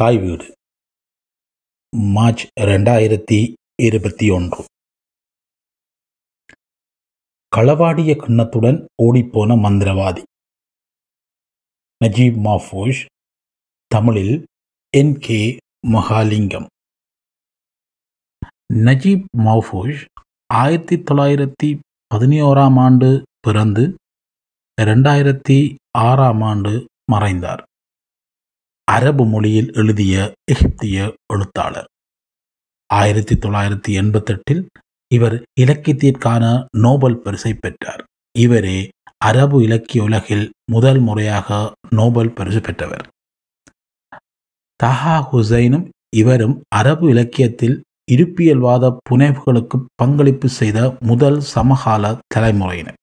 தாய் வீடு. மார்ச் ரெண்டாயிரத்தி இருபத்தி ஒன்று. களவாடிய கிண்ணத்துடன் ஓடிப்போன மந்திரவாதி. நஜீப் மாஃபூஷ் தமிழில் N K Mahalingam. Naguib Mahfouz ஆயிரத்தி தொள்ளாயிரத்தி பதினோராம் ஆண்டு பிறந்து ரெண்டாயிரத்தி ஆறாம் ஆண்டு மறைந்தார். அரபு மொழியில் எழுதிய எகிப்திய எழுத்தாளர். ஆயிரத்தி தொள்ளாயிரத்தி எண்பத்தெட்டில் இவர் இலக்கியத்திற்கான நோபல் பரிசை பெற்றார். இவரே அரபு இலக்கிய உலகில் முதல் முறையாக நோபல் பரிசு பெற்றவர். தஹா ஹுசைனும் இவரும் அரபு இலக்கியத்தில் இருப்பியல்வாத புனைவுகளுக்கு பங்களிப்பு செய்த முதல் சமகால தலைமுறையினர்.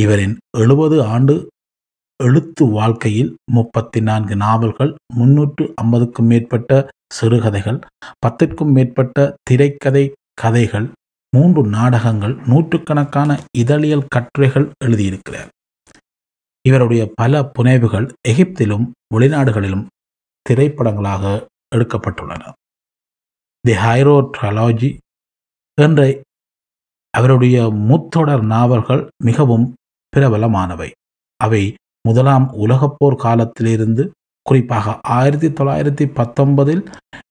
இவரின் எழுபது ஆண்டு எழுத்து வாழ்க்கையில் முப்பத்தி நான்கு நாவல்கள் முன்னூற்று ஐம்பதுக்கும் மேற்பட்ட சிறுகதைகள் பத்திற்கும் மேற்பட்ட திரைக்கதை கதைகள் மூன்று நாடகங்கள் நூற்றுக்கணக்கான இதழியல் கட்டுரைகள் எழுதியிருக்கிறார். இவருடைய பல புனைவுகள் எகிப்திலும் வெளிநாடுகளிலும் திரைப்படங்களாக எடுக்கப்பட்டுள்ளன. தி ஹைரோ ட்ரலாஜி என்ற அவருடைய முத்தொடர் நாவல்கள் மிகவும் பிரபலமானவை. அவை முதலாம் உலகப்போர் காலத்திலிருந்து குறிப்பாக ஆயிரத்தி தொள்ளாயிரத்தி பத்தொன்பதில்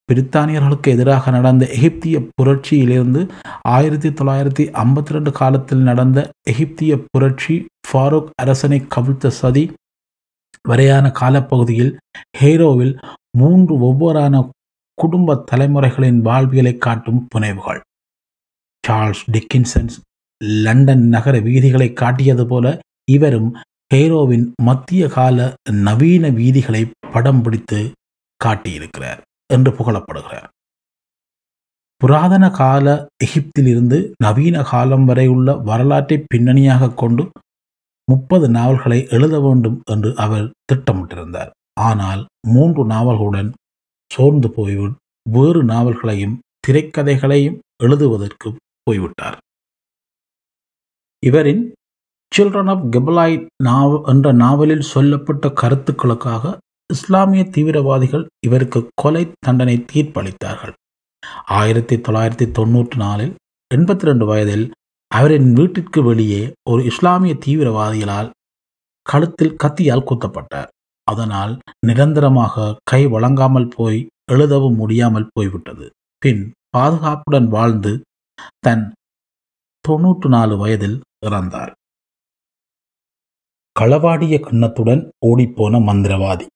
பிரித்தானியர்களுக்கு எதிராக நடந்த எகிப்திய புரட்சியிலிருந்து ஆயிரத்தி தொள்ளாயிரத்தி ஐம்பத்தி ரெண்டு காலத்தில் நடந்த எகிப்திய புரட்சி ஃபாரூக் அரசனை கவிழ்த்த சதி வரையான காலப்பகுதியில் ஹெய்ரோவில் மூன்று ஒவ்வொரான குடும்ப தலைமுறைகளின் வாழ்வியலை காட்டும் புனைவுகள். சார்ல்ஸ் டிக்கின்சன்ஸ் லண்டன் நகர வீதிகளை காட்டியது போல இவரும் கெய்ரோவின் மத்திய கால நவீன வீதிகளை படம் பிடித்து காட்டியிருக்கிறார் என்று புகழப்படுகிறார். புராதன கால எகிப்திலிருந்து நவீன காலம் வரை உள்ள வரலாற்றை பின்னணியாக கொண்டு முப்பது நாவல்களை எழுத வேண்டும் என்று அவர் திட்டமிட்டிருந்தார். ஆனால் மூன்று நாவல்களுடன் சோர்ந்து போய் வேறு நாவல்களையும் திரைக்கதைகளையும் எழுதுவதற்கு போய்விட்டார். இவரின் சில்ட்ரன் ஆஃப் கெபலாய் நாவ என்ற நாவலில் சொல்லப்பட்ட கருத்துக்களுக்காக இஸ்லாமிய தீவிரவாதிகள் இவருக்கு கொலை தண்டனை தீர்ப்பளித்தார்கள். ஆயிரத்தி தொள்ளாயிரத்தி தொண்ணூற்றி நாலில் எண்பத்தி ரெண்டு வயதில் அவரின் வீட்டிற்கு வெளியே ஒரு இஸ்லாமிய தீவிரவாதிகளால் கழுத்தில் கத்தியால் குத்தப்பட்டார். அதனால் நிரந்தரமாக கை வழங்காமல் போய் எழுதவும் முடியாமல் போய்விட்டது. பின் பாதுகாப்புடன் வாழ்ந்து தன் தொன்னூற்று நாலு வயதில் இறந்தார். களவாடிய கிண்ணத்துடன் ஓடிப்போன மந்திரவாதி.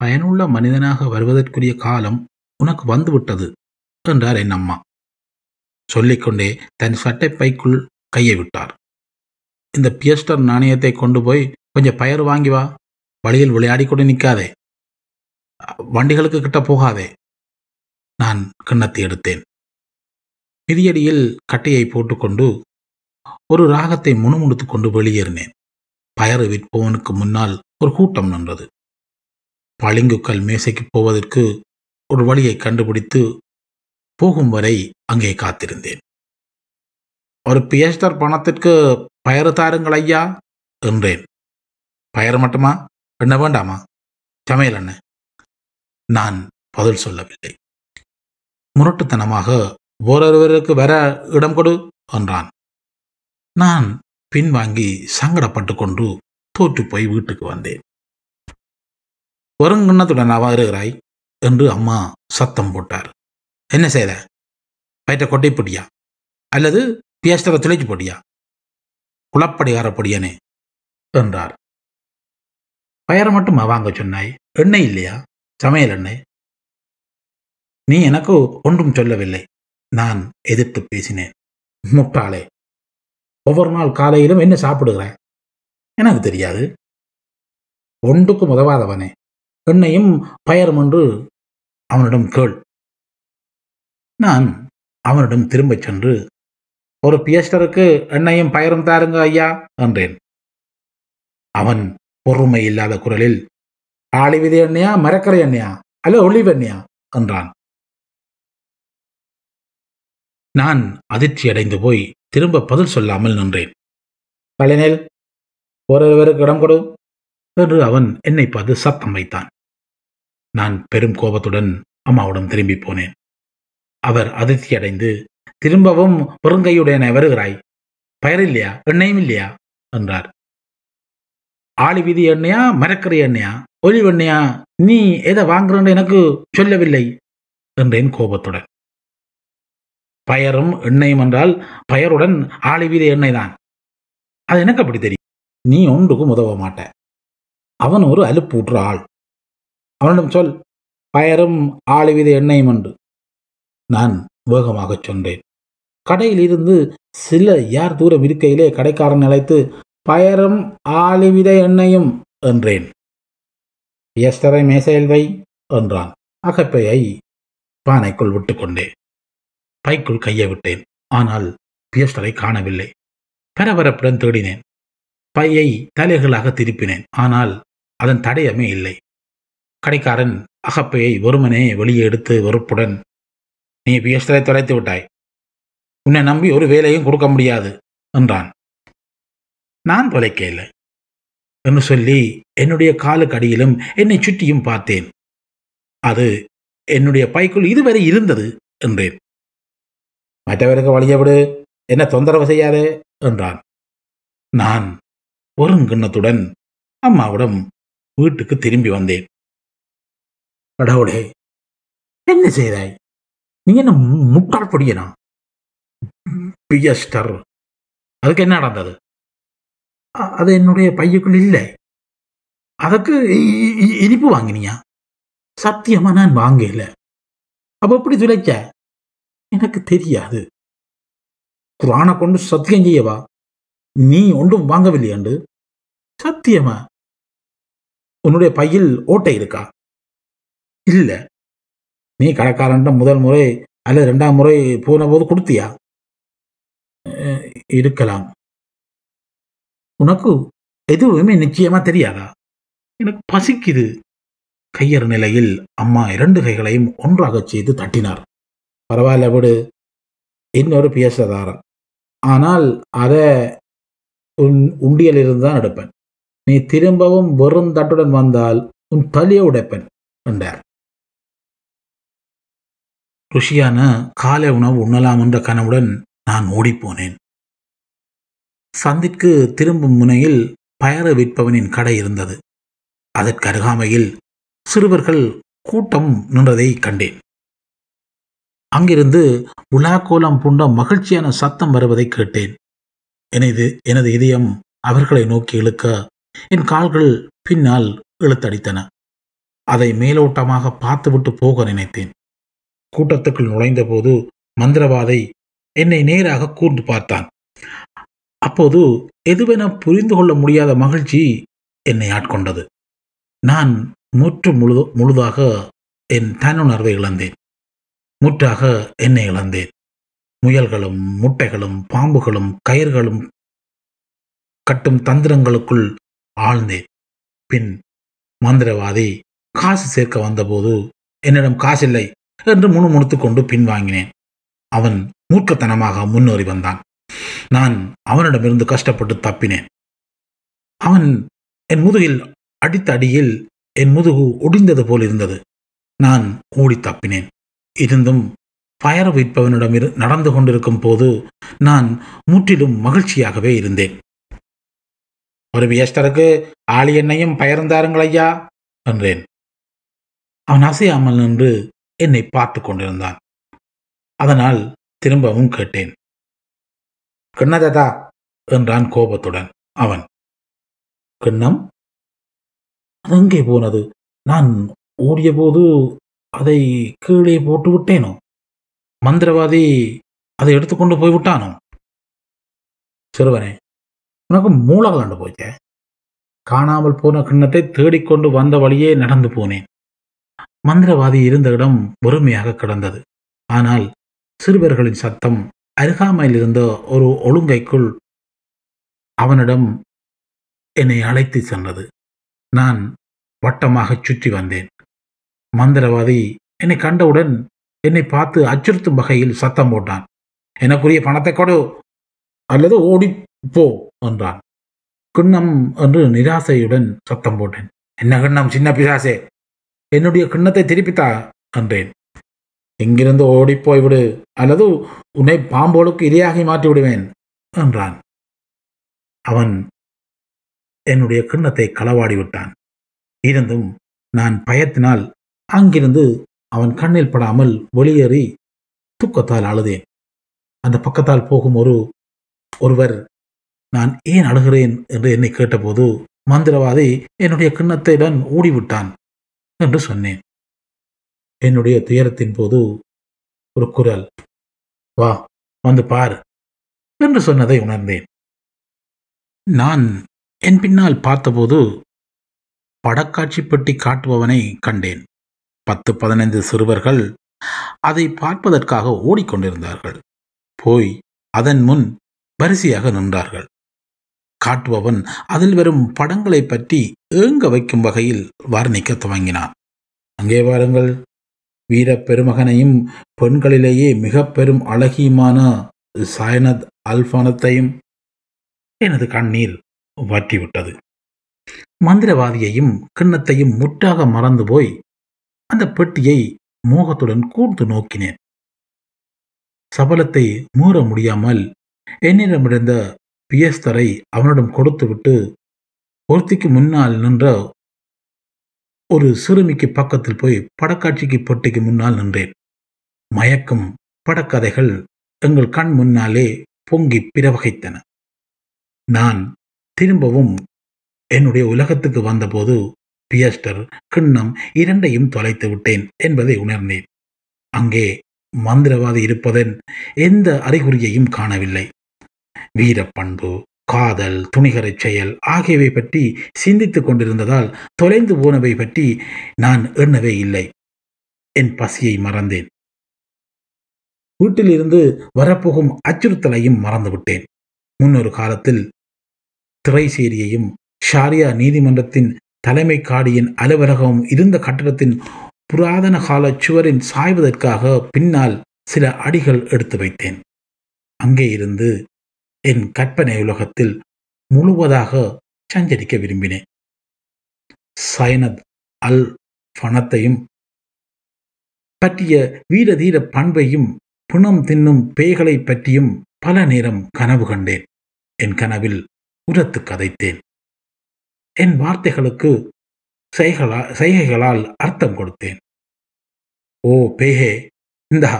பயனுள்ள மனிதனாக வருவதற்குரிய காலம் உனக்கு வந்துவிட்டது என்றார் என் அம்மா. சொல்லிக்கொண்டே தன் சட்டை பைக்குள் கையை விட்டார். இந்த பியஸ்டர் நாணயத்தை கொண்டு போய் கொஞ்சம் பயர் வாங்கி வா. வழியில் விளையாடி கொண்டு நிற்காதே வண்டிகளுக்கு கிட்ட போகாதே. நான் கிண்ணத்தை எடுத்தேன். மிதியடியில் கட்டையை போட்டுக்கொண்டு ஒரு ராகத்தை முணுமுணுத்து கொண்டு வெளியேறினேன். பயறு விற்பவனுக்கு முன்னால் ஒரு கூட்டம் நின்றது. பளிங்குக்கல் மேசைக்கு போவதற்கு ஒரு வழியை கண்டுபிடித்து போகும் வரை அங்கே காத்திருந்தேன். ஒரு பியஸ்டர் பணத்திற்கு பயறு தாருங்கள் ஐயா என்றேன். பயறு மட்டுமா? என்ன வேண்டாமா? சமையல் என்ன? நான் பதில் சொல்லவில்லை. முரட்டுத்தனமாக ஓரொருவருக்கு வர இடம் கொடு என்றான். நான் பின்வாங்கி சங்கடப்பட்டு கொண்டு தோற்று போய் வீட்டுக்கு வந்தேன். வருங்குன்னத்துடன் அவா இருக்கிறாய் என்று அம்மா சத்தம் போட்டார். என்ன செய்த? வயிற்ற கொட்டை பொடியா? அல்லது பியாஸ்டர துளைச்சு பொடியா? குளப்படிகார பொடியனே என்றார். பயரை மட்டுமா வாங்க சொன்னாய்? எண்ணெய் இல்லையா? சமையல் எண்ணெய்? நீ எனக்கு ஒன்றும் சொல்லவில்லை. நான் எதிர்த்து பேசினேன். முட்டாளே! ஒவ்வொரு நாள் காலையிலும் என்ன சாப்பிடுகிற எனக்கு தெரியாது. ஒன்றுக்கும் உதவாதவனே. என்னையும் பயரும் என்று அவனிடம் கேள். நான் அவனிடம் திரும்பச் சென்று ஒரு பியஸ்டருக்கு என்னையும் பயரும் தாருங்க ஐயா என்றேன். அவன் பொறுமை இல்லாத குரலில் ஆளி விதை எண்ணெயா மரக்கரை எண்ணெயா அல்ல ஒளிவு எண்ணெயா என்றான். நான் அதிர்ச்சி அடைந்து போய் திரும்ப பதில் சொல்லாமல் நின்றேன். பழனில் ஒருவருக்கு இடம் கொடு என்று அவன் என்னை பார்த்து சத்தம் வைத்தான். நான் பெரும் கோபத்துடன் அம்மாவிடம் திரும்பி போனேன். அவர் அதிர்ச்சியடைந்து திரும்பவும் பெருங்கையுடனே வருகிறாய். பயர் இல்லையா எண்ணெயும் இல்லையா? என்றார். ஆளி வீதி எண்ணெயா? மரக்கறி எண்ணெயா? ஒலி எண்ணெயா நீ எதை வாங்குறன்னு எனக்கு சொல்லவில்லை என்றேன் கோபத்துடன். பயரும் எண்ணெயும் என்றால் பயருடன் ஆளிவீத எண்ணெய் தான் அது எனக்கு அப்படி தெரியும். நீ ஒன்றுக்கும் உதவ மாட்ட. அவன் ஒரு அலுப்பூற்ற ஆள். அவனிடம் சொல் பயரும் ஆளுவித எண்ணெயும் என்று நான் வேகமாகச் சொன்னேன். கடையில் இருந்து சில யார் தூரம் இருக்கையிலே கடைக்காரன் அழைத்து பயரும் ஆளிவித எண்ணெயும் என்றேன். எஸ்டரை மேசையில் வை என்றான். அகப்பையை பானைக்குள் விட்டுக்கொண்டேன் பைக்குள் கையை விட்டேன். ஆனால் பியஸ்டரை காணவில்லை. பரபரப்புடன் தேடினேன். பையை தலைகளாக திருப்பினேன். ஆனால் அதன் தடயமே இல்லை. கடைக்காரன் அகப்பையை ஒருமனே வெளியே எடுத்து வெறுப்புடன் நீ பியஸ்டரை தொலைத்து விட்டாய். உன்னை நம்பி ஒரு வேலையும் கொடுக்க முடியாது என்றான். நான் தொலைக்க இல்லை என்று சொல்லி என்னுடைய காலுக்கு அடியிலும் என்னை சுற்றியும் பார்த்தேன். அது என்னுடைய பைக்குள் இதுவரை இருந்தது என்றேன். மற்றவருக்கு வழிய விடு என்ன தொந்தரவு செய்யாதே என்றான். நான் ஒருங்கிண்ணத்துடன் அம்மாவிடம் வீட்டுக்கு திரும்பி வந்தேன். கடவுளே என்ன செய்தாய்? நீ என்ன மு- முட்டாள் பொடியனா? பியஸ்டர் அதுக்கு என்ன நடந்தது? அது என்னுடைய பையக்குள் இல்லை. அதுக்கு இனிப்பு வாங்கினியா? சத்தியமா நான் வாங்கல. அப்ப எப்படி துளைச்ச? எனக்கு தெரியாது. குரானை கொண்டு சத்தியம் செய்யவா? நீ ஒன்றும் வாங்கவில்லையாண்டு சத்தியமா? உன்னுடைய பையில் ஓட்டை இருக்கா? இல்ல. நீ கடைக்காரன் முதல் முறை அல்லது ரெண்டாம் முறை போன போது கொடுத்தியா? அஹ், இருக்கலாம். உனக்கு எதுவுமே நிச்சயமா தெரியாதா? எனக்கு பசிக்குது. கையர் நிலையில் அம்மா இரண்டு கைகளையும் ஒன்றாகச் செய்து தட்டினார். பரவாயில்ல விடு. இன்னொரு பியசதாரம் ஆனால் அதை உன் உண்டியலிருந்து தான் எடுப்பேன். நீ திரும்பவும் வெறும் தட்டுடன் வந்தால் உன் தலையை உடைப்பேன் என்றார். ருஷியான காலை உணவு உண்ணலாம் என்ற கனவுடன் நான் ஓடிப்போனேன். சந்திக்கு திரும்பும் முனையில் பயறு விற்பவனின் கடை இருந்தது. அதற்கு அருகாமையில் சிறுவர்கள் கூட்டம் நின்றதை கண்டேன். அங்கிருந்து உலாக்கோலம் பூண்ட மகிழ்ச்சியான சத்தம் வருவதை கேட்டேன். எனது எனது இதயம் அவர்களை நோக்கி இழுக்க என் கால்கள் பின்னால் இழுத்தடித்தன. அதை மேலோட்டமாக பார்த்துவிட்டு போக நினைத்தேன். கூட்டத்துக்குள் நுழைந்தபோது மந்திரவாதை என்னை நேராக கூர்ந்து பார்த்தான். அப்போது எதுவென புரிந்து கொள்ள முடியாத மகிழ்ச்சி என்னை ஆட்கொண்டது. நான் முற்று முழு முழுதாக என் தன்னுணர்வை இழந்தேன். முற்றாக என்னை இழந்தேன். முயல்களும் முட்டைகளும் பாம்புகளும் கயிர்களும் கட்டும் தந்திரங்களுக்குள் ஆழ்ந்தேன். பின் மந்திரவாதி காசு சேர்க்க வந்தபோது என்னிடம் காசில்லை என்று முணுமுணுத்து கொண்டு பின்வாங்கினேன் அவன் மூர்க்கத்தனமாக முன்னேறி வந்தான். நான் அவனிடமிருந்து கஷ்டப்பட்டு தப்பினேன். அவன் என் முதுகில் அடித்த அடியில் என் முதுகு ஒடிந்தது போல் இருந்தது. நான் ஓடி தப்பினேன். இருந்தும் பயர விற்பவனிடம் இரு- நடந்து கொண்டிருக்கும் போது நான் முற்றிலும் மகிழ்ச்சியாகவே இருந்தேன். ஒரு வியஸ்டருக்கு ஆளி எண்ணையும் பயர்ந்தாருங்கள் ஐயா என்றேன். அவன் அசையாமல் நின்று என்னை பார்த்து கொண்டிருந்தான். அதனால் திரும்பவும் கேட்டேன். கிண்ணதா என்றான் கோபத்துடன் அவன். கிண்ணம்? அது எங்கே போனது. நான் ஓடிய போது அதை கீழே போட்டு விட்டேனோ? மந்திரவாதி அதை எடுத்துக்கொண்டு போய் விட்டானோ? சிறுவனே உனக்கு மூலகலாண்டு போச்சே. காணாமல் போன கிண்ணத்தை தேடிக்கொண்டு வந்த வழியே நடந்து போனேன். மந்திரவாதி இருந்த இடம் வெறுமையாக கிடந்தது. ஆனால் சிறுவர்களின் சத்தம் அருகாமையில் இருந்த ஒரு ஒழுங்கைக்குள் அவனிடம் என்னை அழைத்து சென்றது. நான் வட்டமாகச் சுற்றி வந்தேன். மந்திரவாதி என்னை கண்டவுடன் என்னை பார்த்து அச்சுறுத்தும் வகையில் சத்தம் போட்டான். எனக்குரிய பணத்தை கொடு அல்லது ஓடி போ என்றான். கிண்ணம் என்று நிராசையுடன் சத்தம் போட்டேன். என்ன கிண்ணம் சின்ன பிசாசே? என்னுடைய கிண்ணத்தை திருப்பித்தா? என்றேன். எங்கிருந்து ஓடிப்போய் விடு அல்லது உன்னை பாம்போலுக்கு இரையாகி மாற்றி விடுவேன் என்றான். அவன் என்னுடைய கிண்ணத்தை களவாடி விட்டான் இருந்தும் நான் பயத்தினால் அங்கிருந்து அவன் கண்ணில் படாமல் வெளியேறி தூக்கத்தால் அழுதேன். அந்த பக்கத்தால் போகும் ஒரு ஒருவர் நான் ஏன் அழுகிறேன்? என்று என்னை கேட்டபோது மந்திரவாதி என்னுடைய கிண்ணத்துடன் ஓடிவிட்டான் என்று சொன்னேன். என்னுடைய துயரத்தின் போது ஒரு குரல் வா வந்து பார் என்று சொன்னதை உணர்ந்தேன். நான் என் பின்னால் பார்த்தபோது படக்காட்சி பெட்டி காட்டுபவனை கண்டேன். பத்து பதினைந்து சிறுவர்கள் அதை பார்ப்பதற்காக ஓடிக்கொண்டிருந்தார்கள். போய் அதன் முன் வரிசையாக நின்றார்கள். காட்டுபவன் அதில் வரும் படங்களை பற்றி ஏங்க வைக்கும் வகையில் வர்ணிக்க துவங்கினான். அங்கே வாருங்கள். வீர பெருமகனையும் பெண்களிலேயே மிக பெரும் அழகியுமான சாயனத் அல்பானத்தையும் எனது கண்ணீர் வற்றிவிட்டது. மந்திரவாதியையும் கிண்ணத்தையும் முற்றாக மறந்து போய் அந்த பெட்டியை மோகத்துடன் கூர்ந்து நோக்கினேன். சபலத்தை மூற முடியாமல் என்னிடமிருந்த பியஸ்தரை அவனிடம் கொடுத்துவிட்டு ஒருத்திக்கு முன்னால் நின்ற ஒரு சிறுமிக்கு பக்கத்தில் போய் படக்காட்சிக்கு பெட்டிக்கு முன்னால் நின்றேன். மயக்கும் படக்கதைகள் எங்கள் கண் முன்னாலே பொங்கி பிரவகைத்தன. நான் திரும்பவும் என்னுடைய உலகத்துக்கு வந்தபோது பியஸ்டர் கிண்ணம் இரண்டையும் தொலைத்து விட்டேன் என்பதை உணர்ந்தேன். அங்கே மந்திரவாதி இருப்பதன் எந்த அறிகுறியையும் காணவில்லை. வீரப்பண்பு காதல் துணிகரை செயல் ஆகியவை பற்றி சிந்தித்துக் கொண்டிருந்ததால் தொலைந்து போனவை பற்றி நான் எண்ணவே இல்லை. என் பசியை மறந்தேன். வீட்டிலிருந்து வரப்போகும் அச்சுறுத்தலையும் மறந்துவிட்டேன் முன்னொரு காலத்தில் திரைசேரியையும் ஷாரியா நீதிமன்றத்தின் தலைமை காடியின் அலுவலகமும் இருந்த கட்டடத்தின் புராதன கால சுவரின் சாய்வதற்காக பின்னால் சில அடிகள் எடுத்து வைத்தேன். அங்கே இருந்து என் கற்பனை உலகத்தில் முழுவதாக சஞ்சரிக்க விரும்பினேன். சயனத் அல் பணத்தையும் பற்றிய வீரதீர பண்பையும் புணம் தின்னும் பேய்களை பற்றியும் பல நேரம் கனவு கண்டேன். என் கனவில் உரத்து கதைத்தேன். என் வார்த்தைகளுக்கு செய்களா செய்கைகளால் அர்த்தம் கொடுத்தேன். ஓ பேஹே இந்தா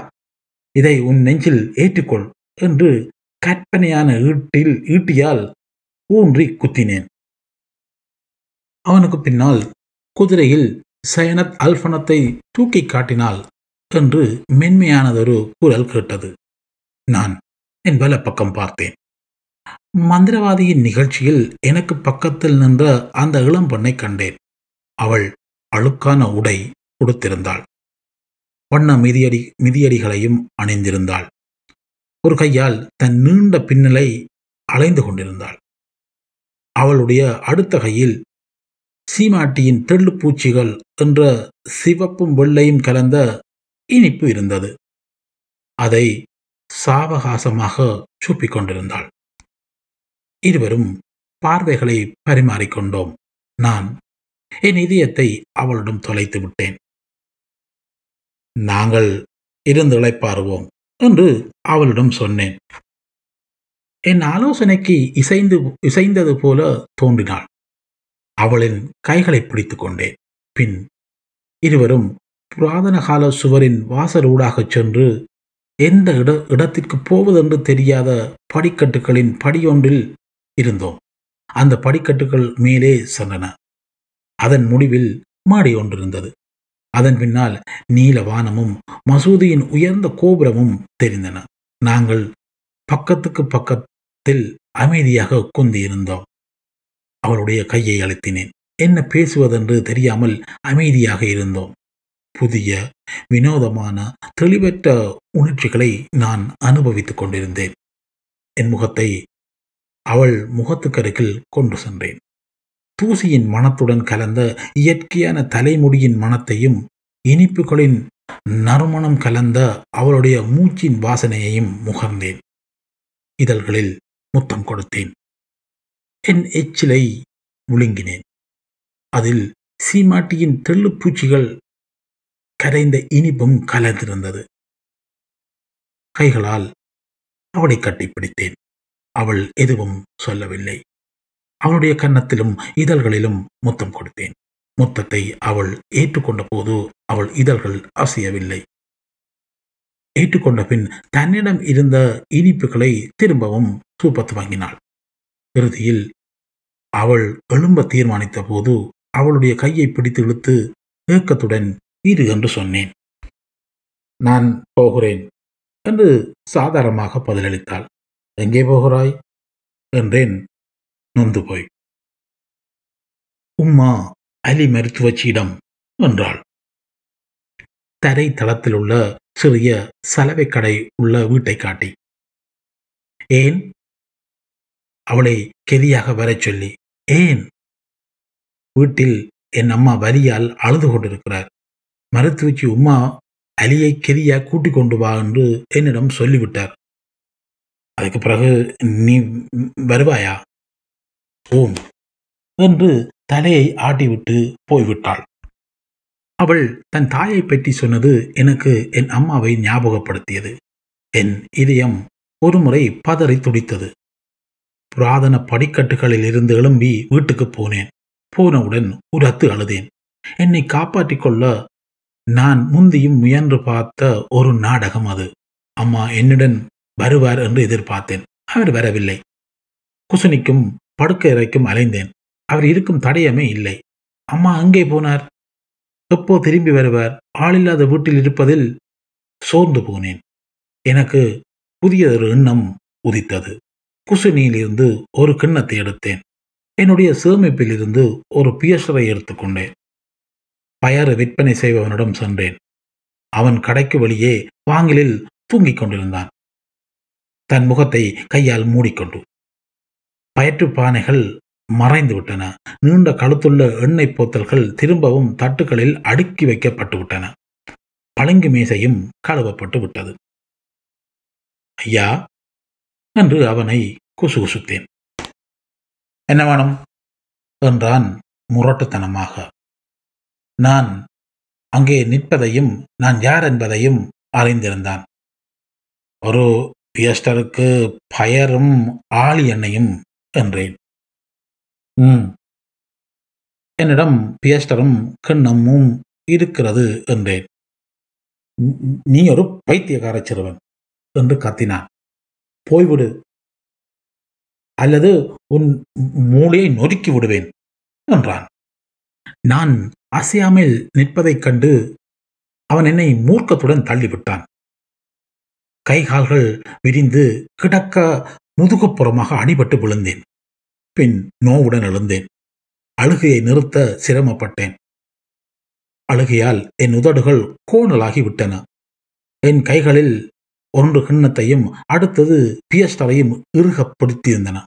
இதை உன் நெஞ்சில் ஏற்றுக்கொள் என்று கற்பனையான ஈட்டில் ஈட்டியால் ஊன்றி குத்தினேன். அவனுக்கு பின்னால் குதிரையில் சயனத் அல்பனத்தை தூக்கி காட்டினாள் என்று மென்மையானதொரு குரல் கேட்டது. நான் என் வல பக்கம் பார்த்தேன். மந்திரவாதியின் நிகழ்ச்சியில் எனக்கு பக்கத்தில் நின்ற அந்த இளம் பெண்ணை கண்டேன். அவள் அழுக்கான உடை உடுத்திருந்தாள் வண்ண மிதியடி மிதியடிகளையும் அணிந்திருந்தாள். ஒரு கையால் தன் நீண்ட பின்னலை அலைந்து கொண்டிருந்தாள். அவளுடைய அடுத்த கையில் சீமாட்டியின் தெள்ளுப்பூச்சிகள் என்ற சிவப்பும் வெள்ளையும் கலந்த இனிப்பு இருந்தது. அதை சாவகாசமாக சூப்பிக் கொண்டிருந்தாள் இருவரும் பார்வைகளை பரிமாறிக்கொண்டோம். நான் என் இதயத்தை அவளிடம் தொலைத்து விட்டேன். நாங்கள் இருந்து இழைப்பாருவோம் என்று அவளிடம் சொன்னேன். என் ஆலோசனைக்கு இசைந்து இசைந்தது போல தோன்றினாள். அவளின் கைகளை பிடித்துக் கொண்டேன். பின் இருவரும் புராதன கால சுவரின் வாசலூடாகச் சென்று எந்த இட இடத்திற்கு போவதென்று தெரியாத படிக்கட்டுகளின் படியொன்றில் இருந்தோம். அந்த படிக்கட்டுகள் மேலே சென்றன. அதன் முடிவில் மாடி ஒன்றிருந்தது. அதன் பின்னால் நீல வானமும் மசூதியின் உயர்ந்த கோபுரமும் தெரிந்தன. நாங்கள் பக்கத்துக்கு பக்கத்தில் அமைதியாக குந்தியிருந்தோம் அவளுடைய கையை அழுத்தினேன். என்ன பேசுவதென்று தெரியாமல் அமைதியாக இருந்தோம். புதிய வினோதமான தெளிவற்ற உணர்ச்சிகளை நான் அனுபவித்துக் கொண்டிருந்தேன். என் முகத்தை அவள் முகத்துக்கருகில் கொண்டு சென்றேன். தூசியின் மனத்துடன் கலந்த இயற்கையான தலைமுடியின் மனத்தையும் இனிப்புகளின் நறுமணம் கலந்த அவளுடைய மூச்சின் வாசனையையும் முகர்ந்தேன். இதழ்களில் முத்தம் கொடுத்தேன். என் எச்சிலை முழுங்கினேன். அதில் சீமாட்டியின் தெள்ளுப்பூச்சிகள் கரைந்த இனிப்பும் கலந்திருந்தது. கைகளால் அவளை கட்டிப்பிடித்தேன். அவள் எதுவும் சொல்லவில்லை. அவளுடைய கன்னத்திலும் இதழ்களிலும் முத்தம் கொடுத்தேன். முத்தத்தை அவள் ஏற்றுக்கொண்ட போது அவள் இதழ்கள் அசையவில்லை. ஏற்றுக்கொண்ட பின் தன்னிடம் இருந்த இனிப்புகளை திரும்பவும் சூப்பத்து வாங்கினாள். இறுதியில் அவள் எழும்ப தீர்மானித்த போது அவளுடைய கையை பிடித்து இழுத்து ஏக்கத்துடன் இரு என்று சொன்னேன். நான் போகிறேன் என்று சாதாரணமாக பதிலளித்தாள். எங்கே போகிறாய்? என்றேன் நொந்து போய். உம்மா அலி மருத்துவச்சியிடம் என்றாள். தரை தளத்தில் உள்ள சிறிய சலவை கடை உள்ள வீட்டை காட்டி. ஏன்? அவளை கெதியாக வரச் சொல்லி. ஏன்? வீட்டில் என் அம்மா வரியால் அழுது கொண்டிருக்கிறார். மருத்துவச்சி உம்மா அலியை கெதியாக கூட்டிக் கொண்டு வா என்று என்னிடம் சொல்லிவிட்டார். அதுக்கு பிறகு நீ வருவாயா? ஓம் என்று தலையை ஆட்டிவிட்டு போய்விட்டாள். அவள் தன் தாயை பற்றி சொன்னது எனக்கு என் அம்மாவை ஞாபகப்படுத்தியது. என் இதயம் ஒருமுறை பதறி துடித்தது. புராதன படிக்கட்டுகளில் இருந்து எழும்பி வீட்டுக்கு போனேன். போனவுடன் உரத்து அழுதேன். என்னை காப்பாற்றிக் கொள்ள நான் முந்தியும் முயன்று பார்த்த ஒரு நாடகம் அது. அம்மா என்னுடன் வருவார் என்று எதிர்பார்த்தேன். அவர் வரவில்லை. குசுனிக்கும் படுக்கை அறைக்கும் அலைந்தேன். அவர் இருக்கும் தடயமே இல்லை. அம்மா அங்கே போனார்? எப்போ திரும்பி வருவார்? ஆளில்லாத வீட்டில் இருப்பதில் சோர்ந்து போனேன். எனக்கு புதியதொரு எண்ணம் உதித்தது. குசுனியிலிருந்து ஒரு கிண்ணத்தை எடுத்தேன். என்னுடைய சேமிப்பில் இருந்து ஒரு பியசரை எடுத்துக்கொண்டேன் பயறு விற்பனை செய்பவனிடம் சென்றேன். அவன் கடைக்கு வெளியே வாங்கலில் தூங்கிக் கொண்டிருந்தான். தன் முகத்தை கையால் மூடிக்கொண்டு. பயற்று பானைகள் மறைந்து விட்டன நீண்ட கழுத்துள்ள எண்ணெய் போத்தல்கள் திரும்பவும் தட்டுகளில் அடுக்கி வைக்கப்பட்டு விட்டன பளிங்கு மேசையும் கழுவப்பட்டு விட்டது. ஐயா என்று அவனை குசுகுசுத்தேன். என்ன வேணும்? என்றான் முரட்டுத்தனமாக. நான் அங்கே நிற்பதையும் நான் யார் என்பதையும் அறிந்திருந்தான். ஒரு பியஸ்டருக்கு பயரும் ஆளி எண்ணெயும் என்றேன். ம். என்னிடம் பியஸ்டரும் கிண்ணமும் இருக்கிறது என்றேன். நீ ஒரு பைத்தியக்கார சிறுவன் என்று கத்தினான். போய்விடு. அல்லது உன் மூளையை நொறுக்கி விடுவேன் என்றான். நான் அசையாமல் நிற்பதைக் கண்டு அவன் என்னை மூர்க்கத்துடன் தள்ளிவிட்டான். கை கால்கள் விரிந்து கிடக்க முதுகுப்புறமாக அடிபட்டு விழுந்தேன். பின் நோவுடன் எழுந்தேன். அழுகையை நிறுத்த சிரமப்பட்டேன். அழுகையால் என் உதடுகள் கோணலாகி விட்டன. என் கைகளில் ஒன்று கிண்ணத்தையும் அடுத்தது பியஸ்டரையும் இறுகப்படுத்தியிருந்தன.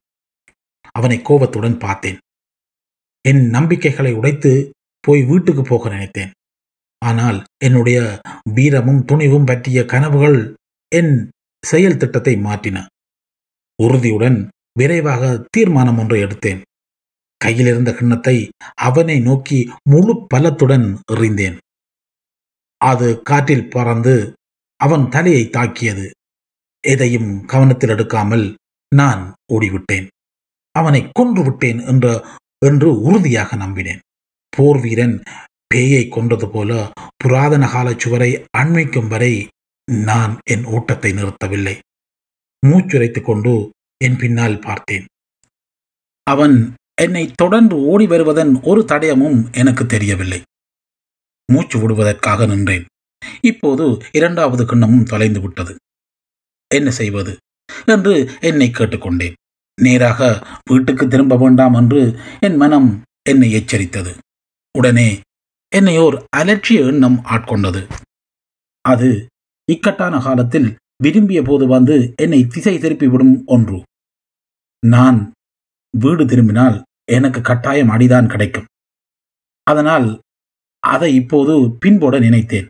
அவனை கோபத்துடன் பார்த்தேன். என் நம்பிக்கைகளை உடைத்து போய் வீட்டுக்கு போக நினைத்தேன். ஆனால் என்னுடைய வீரமும் துணிவும் பற்றிய கனவுகள் என் செயல் திட்டத்தை மாற்றின. உறுதியுடன் விரைவாக தீர்மானம் ஒன்றை எடுத்தேன். கையிலிருந்த கிண்ணத்தை அவனை நோக்கி முழு பலத்துடன் எறிந்தேன். அது காற்றில் பறந்து அவன் தலையை தாக்கியது. எதையும் கவனத்தில் எடுக்காமல் நான் ஓடிவிட்டேன். அவனை கொன்று விட்டேன் என்ற என்று உறுதியாக நம்பினேன். போர் வீரன் பேயை கொன்றது போல புராதன கால சுவரை அண்மைக்கும் வரை நான் என் ஓட்டத்தை நிறுத்தவில்லை. மூச்சுரைத்து கொண்டு என் பின்னால் பார்த்தேன். அவன் என்னை தொடர்ந்து ஓடி வருவதன் ஒரு தடயமும் எனக்கு தெரியவில்லை. மூச்சு விடுவதற்காக நின்றேன். இப்போது இரண்டாவது கிண்ணமும் தொலைந்து விட்டது. என்ன செய்வது? என்று என்னை கேட்டுக்கொண்டேன். நேராக வீட்டுக்கு திரும்ப வேண்டாம் என்று என் மனம் என்னை எச்சரித்தது. உடனே என்னை ஓர் அலட்சிய எண்ணம் ஆட்கொண்டது. அது இக்கட்டான காலத்தில் விரும்பிய போது வந்து என்னை திசை திருப்பி விடும் ஒன்று. நான் வீடு திரும்பினால் எனக்கு கட்டாயம் அடிதான் கிடைக்கும். அதனால் அதை இப்போது பின்போட நினைத்தேன்.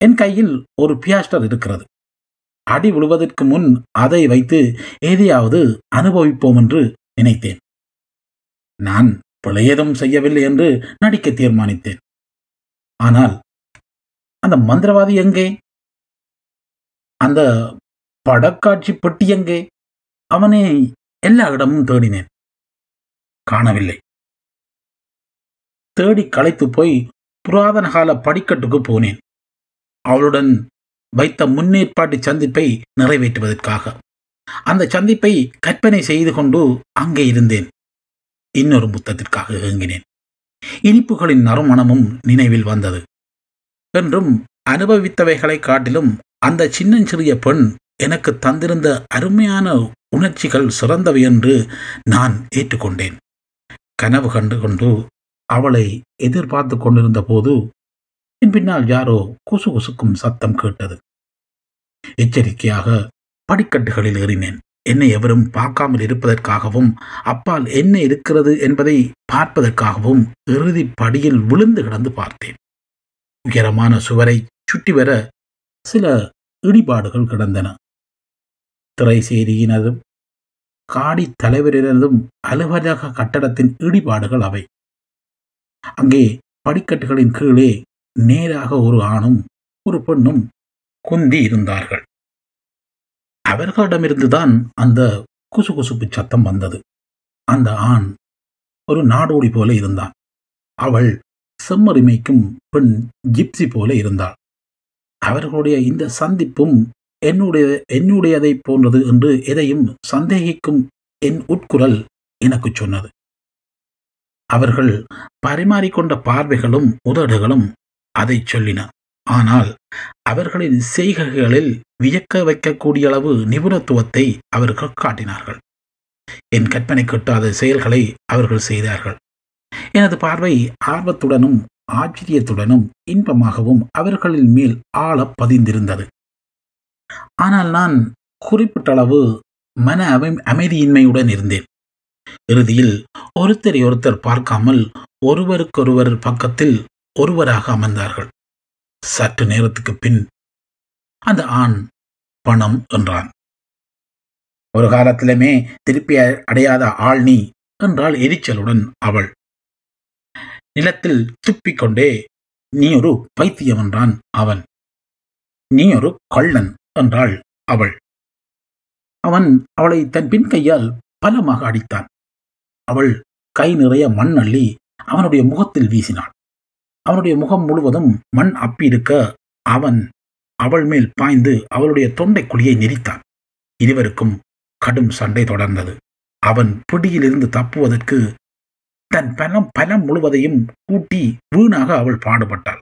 என் கையில் ஒரு பியாஸ்டர் இருக்கிறது. அடி விழுவதற்கு முன் அதை வைத்து எதையாவது அனுபவிப்போம் என்று நினைத்தேன். நான் பிழையதும் செய்யவில்லை என்று நடிக்க தீர்மானித்தேன். ஆனால் அந்த மந்திரவாதி எங்கே? அந்த படக்காட்சி பெட்டி எங்கே? அவனை எல்லா இடமும் தேடினேன். காணவில்லை. தேடி களைத்து போய் புராதன கால படிக்கட்டுக்கு போனேன். அவளுடன் வைத்த முன்னேற்பாட்டு சந்திப்பை நிறைவேற்றுவதற்காக. அந்த சந்திப்பை கற்பனை செய்து கொண்டு அங்கே இருந்தேன். இன்னொரு புத்தத்திற்காக ஏங்கினேன். இனிப்புகளின் நறுமணமும் நினைவில் வந்தது. என்றும் அனுபவித்தவைகளை காட்டிலும் அந்த சின்னஞ்சிறிய பெண் எனக்கு தந்திருந்த அருமையான உணர்ச்சிகள் சிறந்தவை என்று நான் ஏற்றுக்கொண்டேன். கனவு கண்டு கொண்டு அவளை எதிர்பார்த்து கொண்டிருந்த போது என் பின்னால் யாரோ குசு குசுக்கும் சத்தம் கேட்டது. எச்சரிக்கையாக படிக்கட்டுகளில் ஏறினேன். என்னை எவரும் பார்க்காமல் இருப்பதற்காகவும் அப்பால் என்ன இருக்கிறது என்பதை பார்ப்பதற்காகவும் இறுதி படியில் விழுந்து கிடந்து பார்த்தேன். உயரமான சுவரை சுற்றி வர சில இடிபாடுகள் கிடந்தன. திரைசேரியினதும் காடி தலைவரினதும் அலுவலக கட்டடத்தின் இடிபாடுகள் அவை. அங்கே படிக்கட்டுகளின் கீழே நேராக ஒரு ஆணும் ஒரு பெண்ணும் குந்தி இருந்தார்கள். அவர்களிடமிருந்துதான் அந்த குசுகுசுப்பு சத்தம் வந்தது. அந்த ஆண் ஒரு நாடோடி போல இருந்தான். அவள் செம்மறிமைக்கும் பெண் ஜிப்சி போல இருந்தாள். அவர்களுடைய இந்த சந்திப்பும் என்னுடைய என்னுடையதை போன்றது என்று எதையும் சந்தேகிக்கும் என் உட்குரல் எனக்கு சொன்னது. அவர்கள் பரிமாறிக்கொண்ட பார்வைகளும் உதடுகளும் அதை சொல்லின. ஆனால் அவர்களின் செய்கைகளில் வியக்க வைக்கக்கூடிய அளவு நிபுணத்துவத்தை அவர்கள் காட்டினார்கள். என் கற்பனை கட்டாத செயல்களை அவர்கள் செய்தார்கள். எனது பார்வை ஆர்வத்துடனும் ஆச்சரியத்துடனும் இன்பமாகவும் அவர்களின் மேல் ஆழ பதிந்திருந்தது. ஆனால் நான் குறிப்பிட்டளவு மன அமை அமைதியின்மையுடன் இருந்தேன். இறுதியில் ஒருத்தரை ஒருத்தர் பார்க்காமல் ஒருவருக்கொருவர் பக்கத்தில் ஒருவராக அமர்ந்தார்கள். சற்று நேரத்துக்கு பின் அந்த ஆண் பணம் என்றான். ஒரு காலத்திலுமே திருப்பி அடையாத ஆள் நீ என்றால் எரிச்சலுடன் அவள். நிலத்தில் துப்பிக்கொண்டே நீ ஒரு பைத்தியம் என்றான் அவன். நீ ஒரு கள்ளன் என்றாள் அவள். அவன் அவளை தன் பின் கையால் பலமாக அடித்தான். அவள் கை நிறைய மண் அள்ளி அவனுடைய முகத்தில் வீசினாள். அவனுடைய முகம் முழுவதும் மண் அப்பியிருக்க அவன் அவள் மேல் பாய்ந்து அவளுடைய தொண்டை குழியை நெரித்தான். இருவருக்கும் கடும் சண்டை தொடர்ந்தது. அவன் பிடியிலிருந்து தப்புவதற்கு தன் பலம் பலம் முழுவதையும் கூட்டி வீணாக அவள் பாடுபட்டாள்.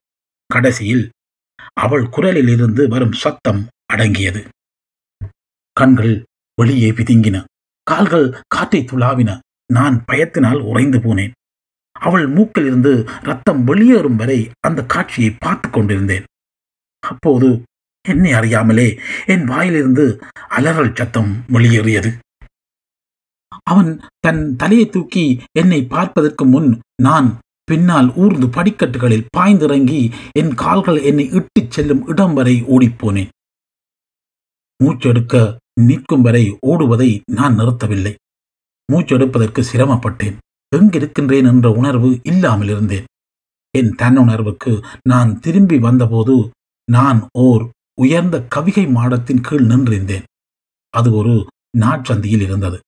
கடைசியில் அவள் குரலில் இருந்து வரும் சத்தம் அடங்கியது. கண்கள் வெளியே பிதுங்கின. கால்கள் காற்றை துளாவின. நான் பயத்தினால் உறைந்து போனேன். அவள் மூக்கில் இருந்து ரத்தம் வெளியேறும் வரை அந்த காட்சியை பார்த்து கொண்டிருந்தேன். அப்போது என்னை அறியாமலே என் வாயிலிருந்து அலறல் சத்தம் வெளியேறியது. அவன் தன் தலையை தூக்கி என்னை பார்ப்பதற்கு முன் நான் பின்னால் ஊர்ந்து படிக்கட்டுகளில் பாய்ந்திறங்கி என் கால்கள் என்னை இட்டுச் செல்லும் இடம் வரை ஓடிப்போனேன். மூச்செடுக்க நிற்கும் வரை ஓடுவதை நான் நிறுத்தவில்லை. மூச்செடுப்பதற்கு சிரமப்பட்டேன். எங்கிருக்கின்றேன் என்ற உணர்வு இல்லாமல் இருந்தேன். என் தன்னுணர்வுக்கு நான் திரும்பி வந்தபோது நான் ஓர் உயர்ந்த கவிகை மாடத்தின் கீழ் நின்றிருந்தேன். அது ஒரு நாட்சந்தியில் இருந்தது.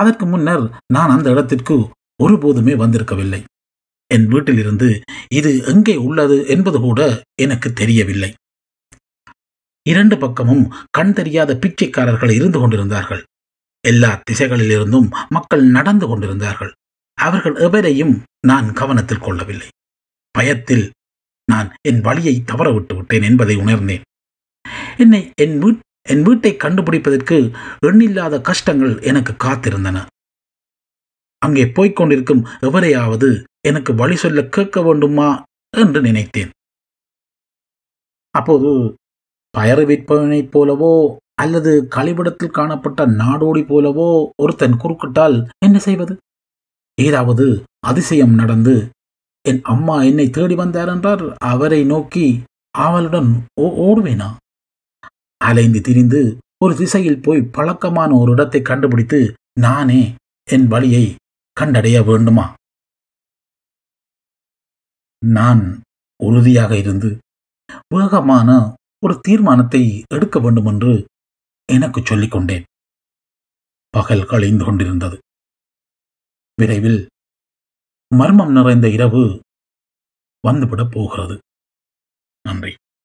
அதற்கு முன்னர் நான் அந்த இடத்திற்கு ஒருபோதுமே வந்திருக்கவில்லை. என் வீட்டிலிருந்து இது எங்கே உள்ளது என்பது கூட எனக்கு தெரியவில்லை. இரண்டு பக்கமும் கண் தெரியாத பிச்சைக்காரர்கள் இருந்து கொண்டிருந்தார்கள். எல்லா திசைகளிலிருந்தும் மக்கள் நடந்து கொண்டிருந்தார்கள். அவர்கள் எவரையும் நான் கவனத்தில் கொள்ளவில்லை. பயத்தில் நான் என் வழியை தவற விட்டு விட்டேன் என்பதை உணர்ந்தேன். என்னை என் வீட் என் வீட்டை கண்டுபிடிப்பதற்கு எண்ணில்லாத கஷ்டங்கள் எனக்கு காத்திருந்தன. அங்கே போய்க் கொண்டிருக்கும் எவரையாவது எனக்கு வழி சொல்ல கேட்க வேண்டுமா என்று நினைத்தேன். அப்போது பயறு விற்பவனைப் போலவோ அல்லது கழிவிடத்தில் காணப்பட்ட நாடோடி போலவோ ஒருத்தன் குறுக்கிட்டால் என்ன செய்வது? ஏதாவது அதிசயம் நடந்து என் அம்மா என்னை தேடி வந்தார் என்றார் அவரை நோக்கி அவளுடன் ஓ ஓடுவேனா? அலைந்து திரிந்து ஒரு திசையில் போய் பழக்கமான ஒரு இடத்தை கண்டுபிடித்து நானே என் வழியை கண்டடைய வேண்டுமா? நான் உறுதியாக இருந்து வேகமான ஒரு தீர்மானத்தை எடுக்க வேண்டும் என்று எனக்கு சொல்லிக் கொண்டேன். பகல் கழிந்து கொண்டிருந்தது. விரைவில் மர்மம் நிறைந்த இரவு வந்துவிடப் போகிறது. நன்றி.